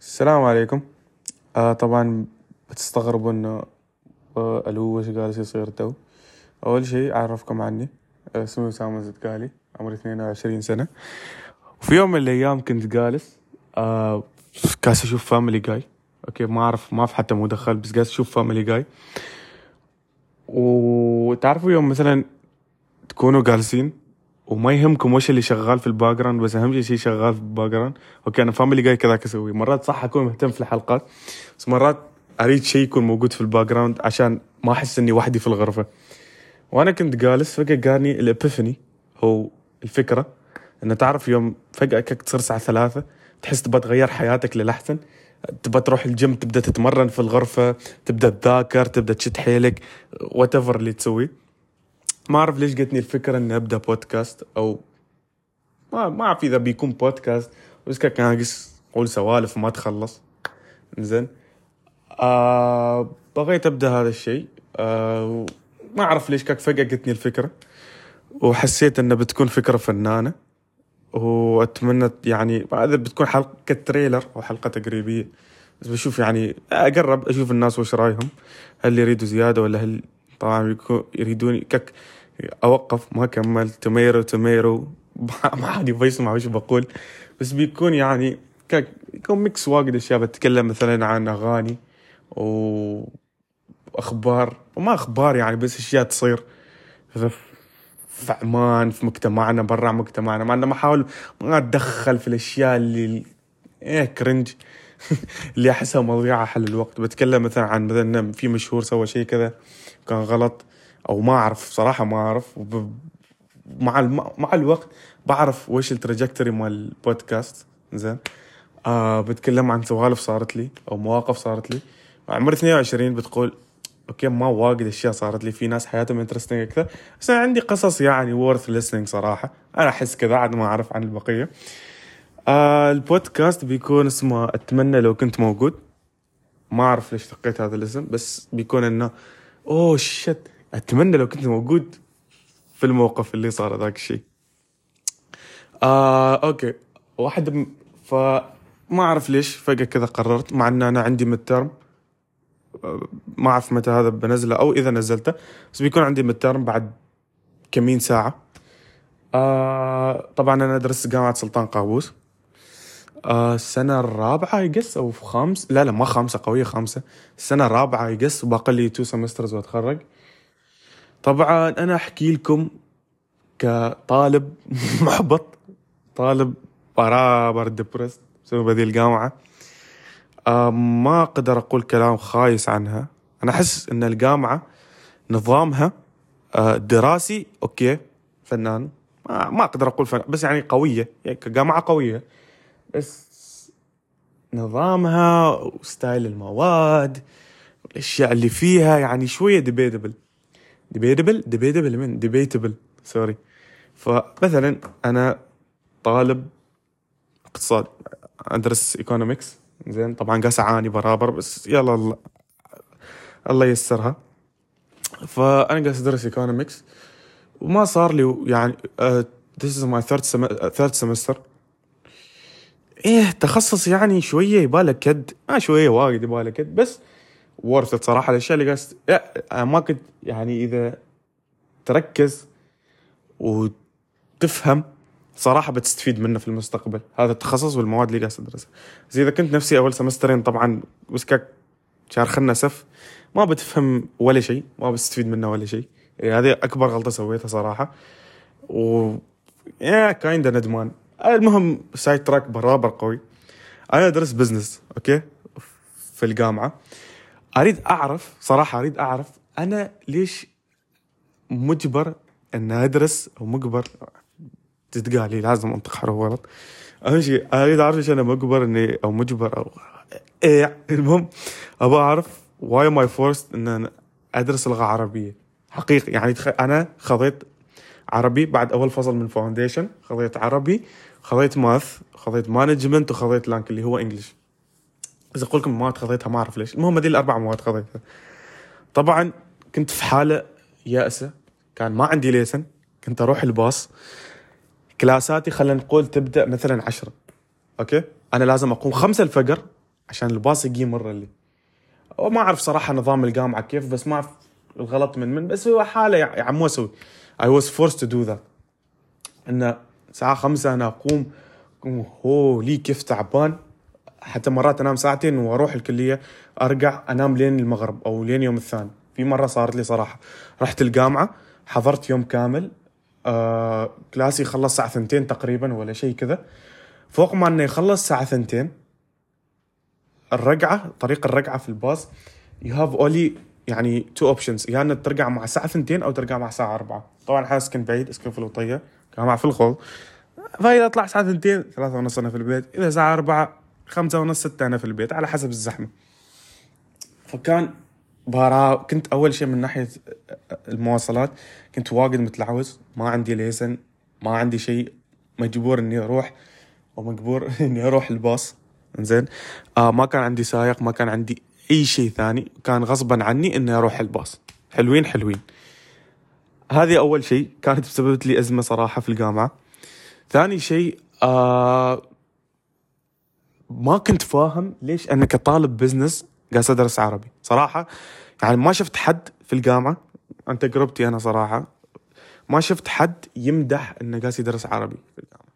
السلام عليكم. آه طبعا بتستغربوا إنه آه ألو وش جالس يصير تو؟ أول شيء أعرفكم عني. آه اسمي أسامة الزدجالي عمري 22 سنة. وفي يوم من الأيام كنت جالس آه قاعد أشوف Family Guy أوكي ما أعرف ما في حتى مدخل بس قاعد أشوف Family Guy وتعرفوا يوم مثلا تكونوا جالسين وما يهمكم وش اللي شغال في ال background بس أهم شيء شغال في ال background okay أنا Family Guy كذاك أسوي مرات صح أكون مهتم في الحلقات بس مرات أريد شيء يكون موجود في ال background عشان ما أحس إني وحدي في الغرفة. وأنا كنت جالس فجأة جاني ال epiphany هو الفكرة إنه تعرف يوم فجأة كك تصير الساعة ثلاثة تحس تبغى تغير حياتك للأحسن. تبغى تروح الجيم تبدأ تتمرن في الغرفة تبدأ تذاكر تبدأ تشد حيلك وات اللي تسويه. ما أعرف ليش جتني الفكرة إني أبدأ بودكاست أو ما ما أعرف إذا بيكون بودكاست بس كان ناقص أقول سوالف ما تخلص. زين. آه بغيت أبدأ هذا الشيء. آه ما أعرف ليش كاك فجأة جتني الفكرة. وحسيت انها بتكون فكرة فنانة. وأتمنى يعني هذا بتكون حلقة تريلر أو حلقة تقريبية. بس بشوف يعني أقرب أشوف الناس وش رأيهم. هل يريدوا زيادة ولا هل طبعا يريدون كك أوقف ما كملت تميرو تميرو. ما حد يبغى يسمع وش بقول. بس بيكون يعني كك يكون mix واجد أشياء. بتكلم مثلا عن أغاني واخبار وما أخبار يعني بس أشياء تصير. في عمان في مجتمعنا برا مجتمعنا. ما ما احاول ما اتدخل في الأشياء اللي إيه cringe اللي أحسها مضيعة حال الوقت. بتكلم مثلا عن مثلا في مشهور سوى شيء كذا كان غلط أو ما أعرف صراحة ما أعرف. مع مع الوقت بعرف وش ال trajectory مال البودكاست زين. آه بتكلم عن سوالف صارت لي أو مواقف صارت لي. عمري 22 بتقول okay ما واجد أشياء صارت لي. في ناس حياتهم interesting أكثر. بس أنا عندي قصص يعني worth listening صراحة. أنا أحس كذا عاد ما أعرف عن البقية. آه البودكاست بيكون اسمه أتمنى لو كنت موجود. ما أعرف ليش نقيت هذا الاسم بس بيكون إنه oh shit أتمنى لو كنت موجود في الموقف اللي صار ذاك الشيء. آه okay. واحد م... فما أعرف ليش فجأة كذا قررت مع إن أنا عندي midterm ما أعرف متى هذا بنزله أو إذا نزلته بس بيكون عندي midterm بعد كمين ساعة. آه طبعا أنا أدرس جامعة سلطان قابوس. آه السنة الرابعة I guess أو في خامس. لا لا ما خامسة قوية خامسة. السنة الرابعة I guess وباقي لي two semesters وأتخرج. طبعا أنا أحكي لكم كطالب محبط طالب proper depressed بسبب هذه الجامعة. آه ما أقدر أقول كلام خايس عنها. أنا أحس أن الجامعة نظامها آه دراسي okay فنان. ما أقدر أقول فنان بس يعني قوية يعني كجامعة قوية. بس نظامها و style المواد والأشياء اللي فيها يعني شوية debatable debatable debatable من? debatable sorry فمثلا أنا طالب اقتصاد أدرس economics زين طبعا قاس اعاني proper بس يلا الله الله ييسرها. فأنا قاعد أدرس ايكونومكس وما صار لي يعني is my third, sem- third semester. إيه تخصص يعني شوية يباله كد ما شوية وايد يباله كد بس ورثت صراحة. الأشياء اللي قاعد ما كنت يعني إذا تركز وتفهم صراحة بتستفيد منه في المستقبل. هذا التخصص والمواد اللي قاعد أدرسها. بس إذا كنت نفسي أول سمسترين طبعا شهر خلنا سف ما بتفهم ولا شيء ما بتستفيد منه ولا شيء. يعني هذه أكبر غلطة سويتها صراحة. و yeah kinda ندمان. المهم side track proper قوي. أنا ادرس business okay؟ في الجامعة. أريد أعرف صراحة أريد أعرف أنا ليش مجبر إن أدرس أو مجبر تتقال لي لازم أنطق حرف غلط. أهم شيء أريد أعرف ليش أنا مجبر إني أو مجبر أو إيه المهم أبغى أعرف why am I forced إن أنا أدرس لغه عربيه حقيقي يعني أنا خذيت عربي بعد أول فصل من foundation خذيت عربي خذيت math خذيت management وخذيت LANC اللي هو English إذا أقول لكم مواد خذيتها ما أعرف ليش. المهم هذه الأربع مواد خذيتها. طبعا كنت في حالة يائسة. كان ما عندي ليسن. كنت أروح الباص. كلاساتي خلينا نقول تبدأ مثلا عشرة. أوكي؟ أنا لازم أقوم خمسة الفجر عشان الباص يجي مرة لي. وما أعرف صراحة نظام الجامعة كيف بس ما اعرف الغلط من من بس هو حالة يا عمو أسوي I was forced to do that. إنه الساعة خمسة أنا أقوم أقوم هو لي كيف تعبان. حتى مرات أنام ساعتين وأروح الكلية أرجع أنام لين المغرب أو لين يوم الثاني. في مرة صارت لي صراحة. رحت الجامعة حضرت يوم كامل. آه كلاسي خلص الساعة ثنتين تقريبا ولا شيء كذا. فوق ما انه يخلص الساعة ثنتين الرقعة طريق الرقعة في الباص you have only يعني two options يا إنك ترجع مع الساعة ثنتين أو ترجع مع الساعة أربعة. طبعا أنا اسكن بعيد اسكن في الوطية جامعة في الخوض فإذا اطلع الساعة ثنتين ثلاثة ونص أنا في البيت إذا الساعة أربعة خمسة ونص ستة أنا في البيت على حسب الزحمة. فكان بارا كنت أول شيء من ناحية المواصلات كنت واجد متلعوز ما عندي ليسن ما عندي شيء مجبور إني أروح ومجبور إني أروح الباص. زين آه ما كان عندي سايق ما كان عندي أي شيء ثاني. كان غصبا عني إني أروح الباص. حلوين حلوين. هذه أول شيء كانت سببت لي أزمة صراحة في الجامعة. ثاني شيء آه ما كنت فاهم ليش أنا كطالب business قاعد أدرس عربي. صراحة يعني ما شفت حد في الجامعة عن تجربتي أنا صراحة ما شفت حد يمدح إنه قاعد يدرس عربي في الجامعة.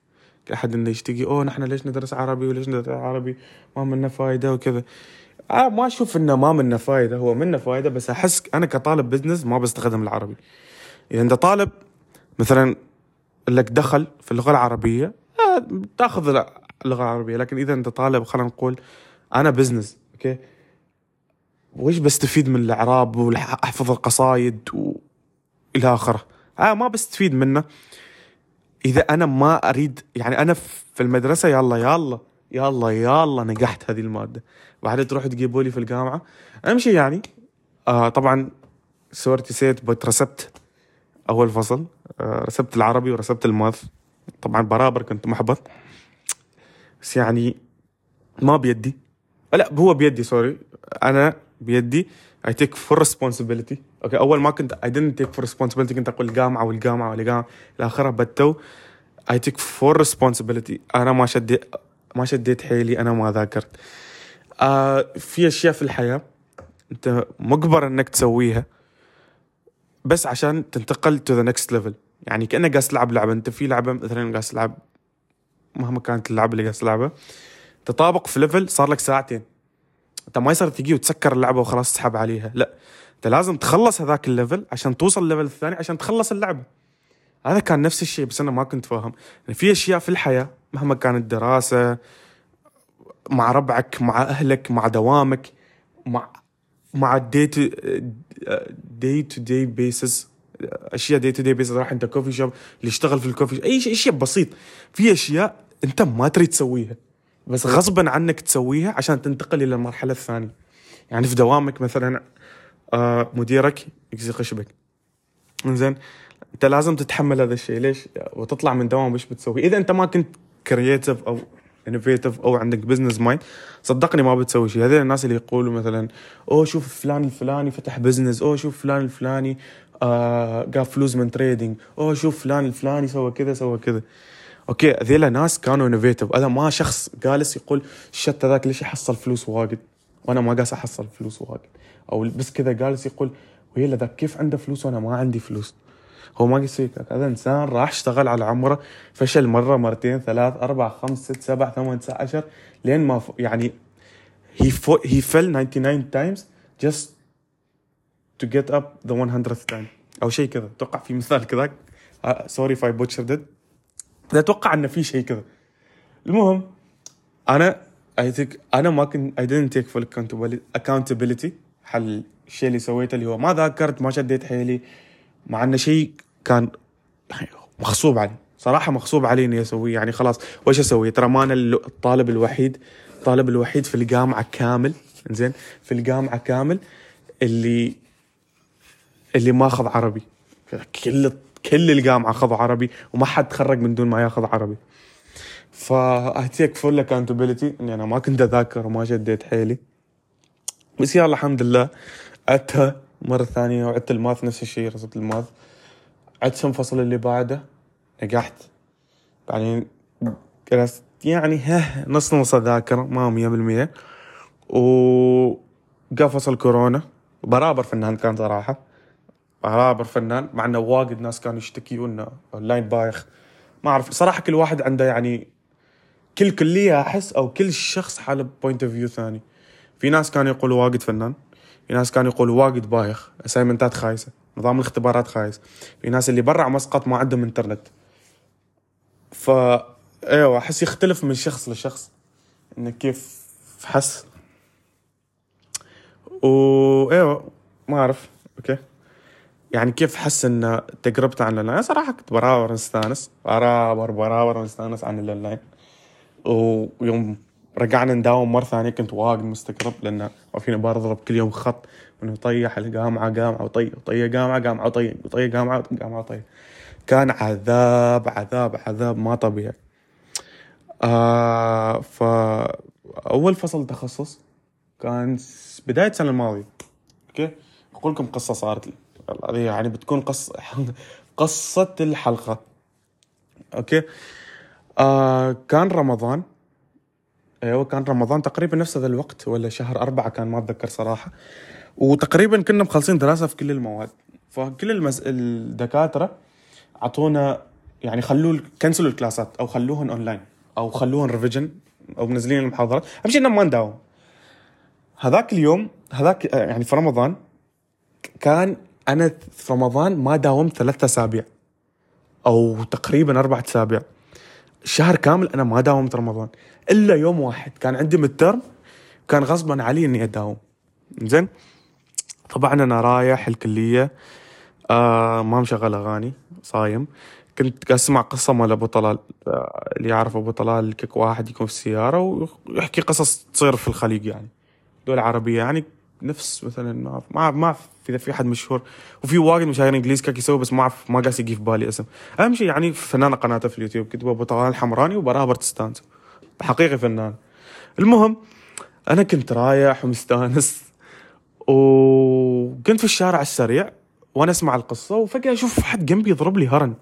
أحد انه يشتكي أوه نحن ليش ندرس عربي وليش ندرس عربي؟ ما منا فايدة وكذا. آه ما أشوف إنه ما منا فايدة هو منا فايدة بس أحس أنا كطالب business ما بستخدم العربي. إذا أنت طالب مثلا لك دخل في اللغة العربية آه تأخذ اللغة العربية. لكن إذا أنت طالب خلينا نقول أنا business okay؟ وش بستفيد من الإعراب واحفظ القصايد والى آخره؟ آه ما بستفيد منه. إذا أنا ما أريد يعني أنا في المدرسة يلا يلا يلا يلا نجحت هذه المادة. بعدين تروح تجيبوا لي في الجامعة. أمشي يعني. آه طبعا sorry to say it but رسبت أول فصل آه رسبت العربي ورسبت ال math. طبعا برابر كنت محبط. بس يعني ما بيدي. لا هو بيدي sorry أنا بيدي. I take full responsibility. okay أول ما كنت I didn't take full responsibility. كنت أقول الجامعة والجامعة والجامعة. إلى آخره but now I take full responsibility. أنا ما شديت ما شديت حيلي. أنا ما ذاكرت. آه في أشياء في الحياة أنت مجبر إنك تسويها. بس عشان تنتقل to the next level. يعني كأنك قاعد تلعب لعبة. أنت في لعبة مثلا قاعد تلعب. مهما كانت اللعبة اللي قاعد تلعبها. تطابق في level صار لك ساعتين. أنت ما يصير تجي وتسكر اللعبة وخلاص تسحب عليها. لا. أنت لازم تخلص هذاك ال level عشان توصل ال level الثاني عشان تخلص اللعبة. هذا كان نفس الشيء بس أنا ما كنت فاهم. يعني في أشياء في الحياة مهما كانت دراسة مع ربعك مع أهلك مع دوامك مع مع day to day to day basis أشياء day to day basis راح انت coffee shop اللي يشتغل في ال coffee أي شيء شيء بسيط. في أشياء أنت ما تريد تسويها بس غصبا عنك تسويها عشان تنتقل إلى المرحلة الثانية. يعني في دوامك مثلا آه مديرك يقصي خشمك زين أنت لازم تتحمل هذا الشيء. ليش؟ وتطلع من دوام وش بتسوي. إذا أنت ما كنت creative أو innovative أو عندك business mind صدقني ما بتسوي شيء. هذول الناس اللي يقولوا مثلا أوه شوف فلان الفلاني فتح business أوه شوف فلان الفلاني آه قال فلوس من trading أوه شوف فلان الفلاني سوى كذا سوى كذا. okay ذيلا ناس كانوا innovative هذا ما شخص جالس يقول شت ذاك ليش يحصل فلوس واجد؟ وأنا ما قاعد أحصل فلوس واجد. أو بس كذا جالس يقول ويلا ذاك كيف عنده فلوس وأنا ما عندي فلوس؟ هو ما يسوي هذا إنسان راح اشتغل على عمره فشل مرة مرتين ثلاث أربع خمس ست سبع ثمان تسع عشر لين ما ف... يعني he fo- he fell 99 times just to get up the 100th time. أو شيء كذا. أتوقع في مثال كذاك سوري butchered it. أتوقع إنه في شيء كذا. المهم أنا I think أنا ما كنت I didn't full accountability- accountability حل الشيء اللي سويته اللي هو ما ذاكرت ما شديت حيلي. مع انه شيء كان يعني مغصوب علي صراحة مغصوب علي إني أسويه. يعني خلاص وش أسوي؟ ترى ما أنا الطالب الوحيد الطالب الوحيد في الجامعة كامل. زين في الجامعة كامل اللي اللي ما أخذ عربي. كل كل الجامعة أخذوا عربي وما حد تخرج من دون ما يأخذ عربي. ف I take full accountability. إني أنا ما كنت أذاكر وما شديت حيلي. بس يلا الحمد لله عدتها مرة ثانية وعدت الماث نفس الشيء رسبت الماث. عدت الفصل اللي بعده؟ نجحت. بعدين جلست يعني ها نص نص أذاكر ما مية بالمية. وقا فصل كورونا. برابر فنان كان صراحة. برابر فنان مع إنه واجد ناس كانوا يشتكيون أونلاين بايخ. ما أعرف صراحة كل واحد عنده يعني كل كلية أحس أو كل شخص حاله point of view ثاني. في ناس كانوا يقولوا واجد فنان. في ناس كانوا يقولوا واجد بايخ assignment ات خايسة نظام الاختبارات خايس. في ناس اللي برا مسقط ما عندهم انترنت ف إيوه أحس يختلف من شخص لشخص. إنه كيف حس. و إيوه ما أعرف okay. يعني كيف حس إن تجربته عن الاونلاين صراحة كنت برابر مستانس برابر برابر مستانس عن الاونلاين ويوم رجعنا نداوم مرة ثانية كنت واجد مستغرب لأن فينا بضرب كل يوم خط من يطيح الجامعة جامعة وطي وطي جامعة جامعة وطي وطي جامعة جامعة وطي. كان عذاب عذاب عذاب ما طبيعي. آه فأول فصل تخصص كان بداية السنة الماضية. okay؟ أقول لكم قصة صارت لي. يعني بتكون قصة قصة الحلقة. okay؟ آه كان رمضان. أيوه كان رمضان تقريبا نفس هذا الوقت ولا شهر أربعة كان ما أتذكر صراحة. وتقريبا كنا مخلصين دراسة في كل المواد. فكل المز... الدكاترة أعطونا يعني خلوا كنسلوا ال class ات أو خلوهن اونلاين أو خلوهن revision أو منزلين المحاضرات. أهم شيء ما نداوم هذاك اليوم هذاك يعني في رمضان كان أنا في رمضان ما داومت ثلاثة أسابيع أو تقريبا أربع أسابيع. شهر كامل أنا ما داومت رمضان. إلا يوم واحد. كان عندي midterm كان غصبا علي إني أداوم. زين؟ طبعا أنا رايح الكلية آه ما مشغل أغاني صايم. كنت أسمع قصة مال أبو طلال. آه اللي يعرف أبو طلال كيك واحد يكون في السيارة ويحكي قصص تصير في الخليج يعني. دول عربيه يعني نفس مثلا ما ما ما إذا في حد مشهور. وفي واجد مشاهير إنجليز كاك يسوي بس ما اعرف ما قاعد يجي في بالي اسم. أهم شيء يعني فنانه قناته في اليوتيوب. كتبوا أبو طلال الحمراني وبرابر تستانس حقيقي فنان. المهم أنا كنت رايح ومستانس. وكنت في الشارع السريع وأنا أسمع القصة وفجأة أشوف حد جنبي يضرب لي هرن.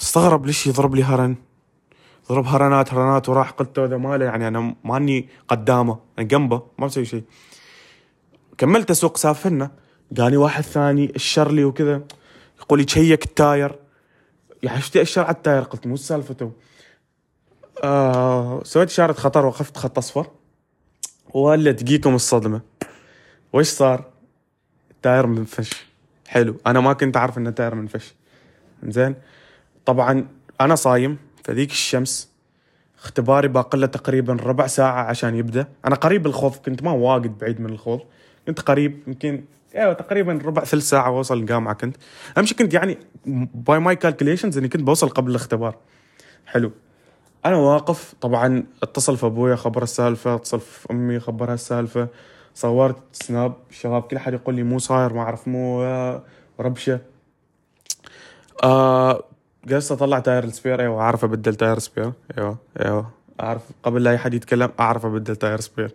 استغرب ليش يضرب لي هرن؟ ضرب هرنات هرنات وراح قلت هذا ماله يعني أنا ماني قدامه أنا جنبه ما بسوي شيء. كملت أسوق سافرنا. قالي واحد ثاني اشر لي وكذا. يقول لي check ال tire. يعني إيش اشر على ال tire؟ قلت مو سالفته آه سويت إشارة خطر وقفت خط أصفر. ولا تجيكم الصدمة. وش صار؟ ال tire منفش. حلو. أنا ما كنت أعرف إن ال tire منفش. زين طبعا أنا صايم في ذيك الشمس اختباري باقي له تقريبا ربع ساعة عشان يبدأ. أنا قريب الخوض كنت ما واجد بعيد من الخوض. كنت قريب يمكن أيوه تقريبا ربع ثلث ساعة وأوصل الجامعة كنت. أهم شيء كنت يعني by my calculations إني كنت بوصل قبل الاختبار. حلو. أنا واقف طبعا اتصل في أبويا خبر السالفة اتصل في أمي خبرها السالفة صورت سناب الشباب كل حد يقول لي مو صاير ما أعرف مو ربشة. آه جلست أطلع tire ال spare أيوه أعرف أبدل tire spare أيوه أيوه أعرف قبل لا أي حد يتكلم أعرف أبدل tire spare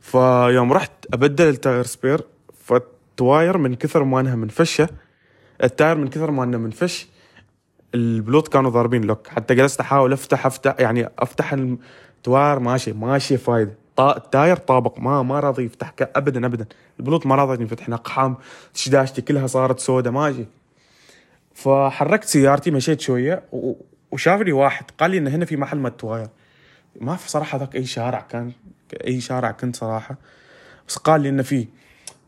فيوم رحت أبدل ال tire spare فالتواير من كثر ما إنها منفشة التاير من كثر ما إنه منفش البلوت كانوا ضاربين lock. حتى جلست أحاول افتح افتح يعني أفتح التواير ماشي ماشي فايدة. التاير طابق ما ما راضي يفتح ابدا ابدا. البلوط ما راضي ينفتح نقحام دشداشتي كلها صارت سودة ماشي. فحركت سيارتي مشيت شوية وشافني واحد قال لي إن هنا في محل متواير ما في صراحة ذاك أي شارع كان أي شارع كنت صراحة. بس قال لي إنه في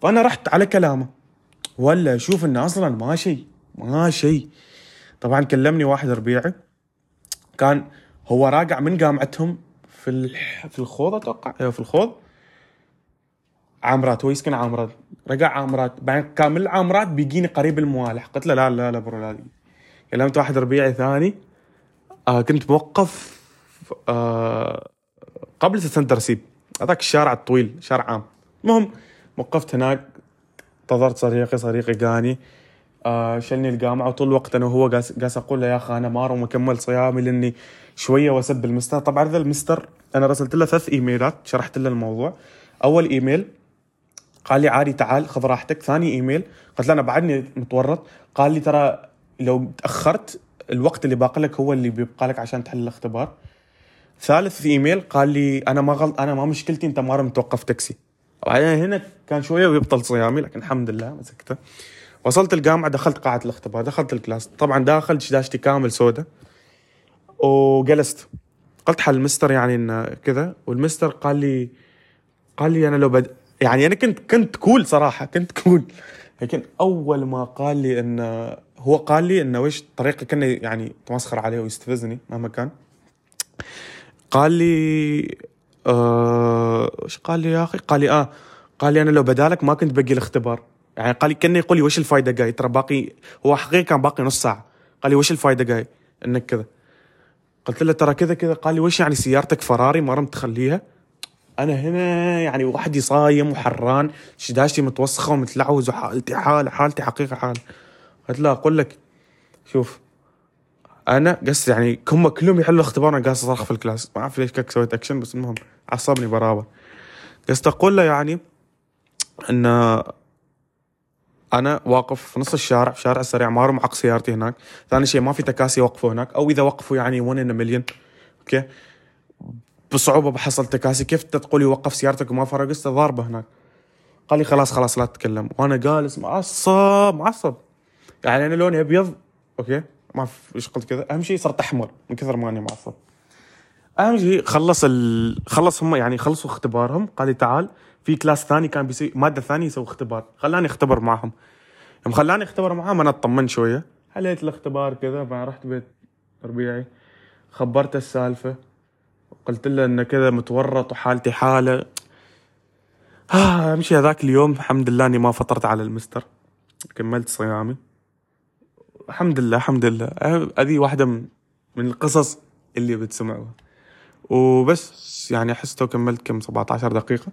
فأنا رحت على كلامه. ولا أشوف إنه أصلا ما شيء ما شيء. طبعا كلمني واحد ربيعي. كان هو راجع من جامعتهم في في الخوض أتوقع. أيوه في الخوض. عامرات هو يسكن عامرات. رجع عامرات. بعدين كامل عامرات بيجيني قريب الموالح. قلت له لا لا لا برو لا كلمت واحد ربيعي ثاني. آه كنت آه قبل centre سيب هذاك الشارع الطويل شارع عام. المهم وقفت هناك انتظرت صديقي صديقي جاني آه شلني الجامعة وطول الوقت أنا وهو جالس أقول له يا أخي أنا ما اروم أكمل صيامي لأني شوية وأسب المستر. طبعا هذا المستر أنا رسلت له ثلاث إيميلات شرحت له الموضوع. أول إيميل قال لي عادي تعال خذ راحتك. ثاني إيميل قلت له أنا بعدني متورط. قال لي ترى لو تأخرت الوقت اللي باقي لك هو اللي بيبقى لك عشان تحل الاختبار. ثالث إيميل قال لي أنا ما غلط أنا ما مشكلتي أنت ما توقف تاكسي. وبعدين هنا كان شوية ويبطل صيامي لكن الحمد لله مسكته. وصلت الجامعة دخلت قاعه الاختبار دخلت ال class. طبعا داخل دشداشتي كامل سوداء وجلست. قلت حل المستر يعني انه كذا. والمستر قال لي قال لي أنا لو بد يعني أنا كنت كنت كول صراحة كنت كول لكن أول ما قال لي انه هو قال لي إنه وش طريقة كأنه يعني تمسخر عليه ويستفزني مهما كان. قال لي آه، إيش قال لي يا أخي؟ قال لي آه قال لي أنا لو بدالك ما كنت بقي الاختبار. يعني قال لي كأنه يقول لي وش الفايدة جاي؟ ترى باقي هو حقيقي كان باقي نص ساعة. قال لي وش الفايدة جاي؟ إنك كذا. قلت له ترى كذا كذا. قال لي وش يعني سيارتك فراري ما رمت تخليها؟ أنا هنا يعني وحدي صايم وحران دشداشتي متوسخة ومتلعوز وحالتي حال حالتي حقيقة حال. قلت له أقول لك شوف أنا قصدي يعني هم كلهم يحلوا الاختبار أنا قاعد أصرخ في ال class. ما أعرف ليش كذيك سويت اكشن بس المهم عصبني برابر. قصدي أقول له يعني إن أنا واقف في نص الشارع في شارع السريع ما معق سيارتي هناك. ثاني شيء ما في تكاسي يوقفوا هناك أو إذا وقفوا يعني 1 in million okay؟ بصعوبة بحصل تكاسي. كيف تقولي وقف سيارتك وما فرق؟ قصه ضاربه هناك. قال لي خلاص خلاص لا تتكلم. وأنا جالس معصب معصب. يعني أنا لوني أبيض. okay؟ ما اعرف إيش قلت كذا؟ أهم شيء صرت أحمر من كثر ما اني معصب أهم شيء خلص ال... خلص هم يعني خلصوا اختبارهم. قال لي تعال في class ثاني كان بيسوي مادة ثانية يسوي اختبار. خلاني اختبر معهم. يوم خلاني اختبر معهم أنا اطمنت شوية. حليت الاختبار كذا بعد رحت بيت ربيعي. خبرته السالفة. قلت له إنه كذا متورط وحالتي حالة. آه مشي هذاك اليوم الحمد لله إني ما فطرت على المستر. كملت صيامي. الحمد لله الحمد لله. هذه واحدة من القصص اللي بتسمعوها. وبس يعني احس تو كملت كم 17 دقيقة.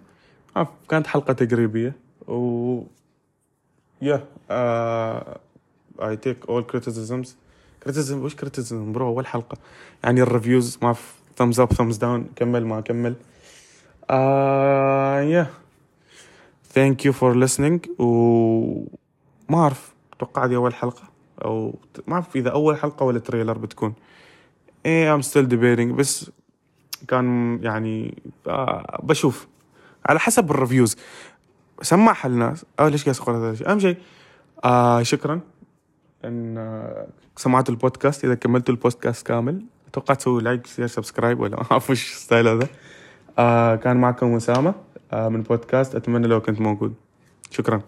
آه كانت حلقة تقريبية و yeah I take all criticisms criticism وش criticism bro أول حلقة. يعني ال reviews ما thumbs up thumbs down كمل ما كمل. yeah thank you for listening. و ما أعرف أتوقع هذه أول حلقة؟ أو ما اعرف إذا أول حلقة ولا trailer بتكون. I'm still debating بس كان يعني آه بشوف. على حسب ال reviews. سمعها الناس. أو ليش قاعد أقول هذا الشيء؟ أهم شيء آه شكرا. إن آه سمعتوا البودكاست. إذا كملتوا البودكاست كامل أتوقع تسوي like share subscribe ولا ما اعرف وش ال style هذا؟ آه كان معكم اسامه آه من بودكاست. أتمنى لو كنت موجود. شكرا.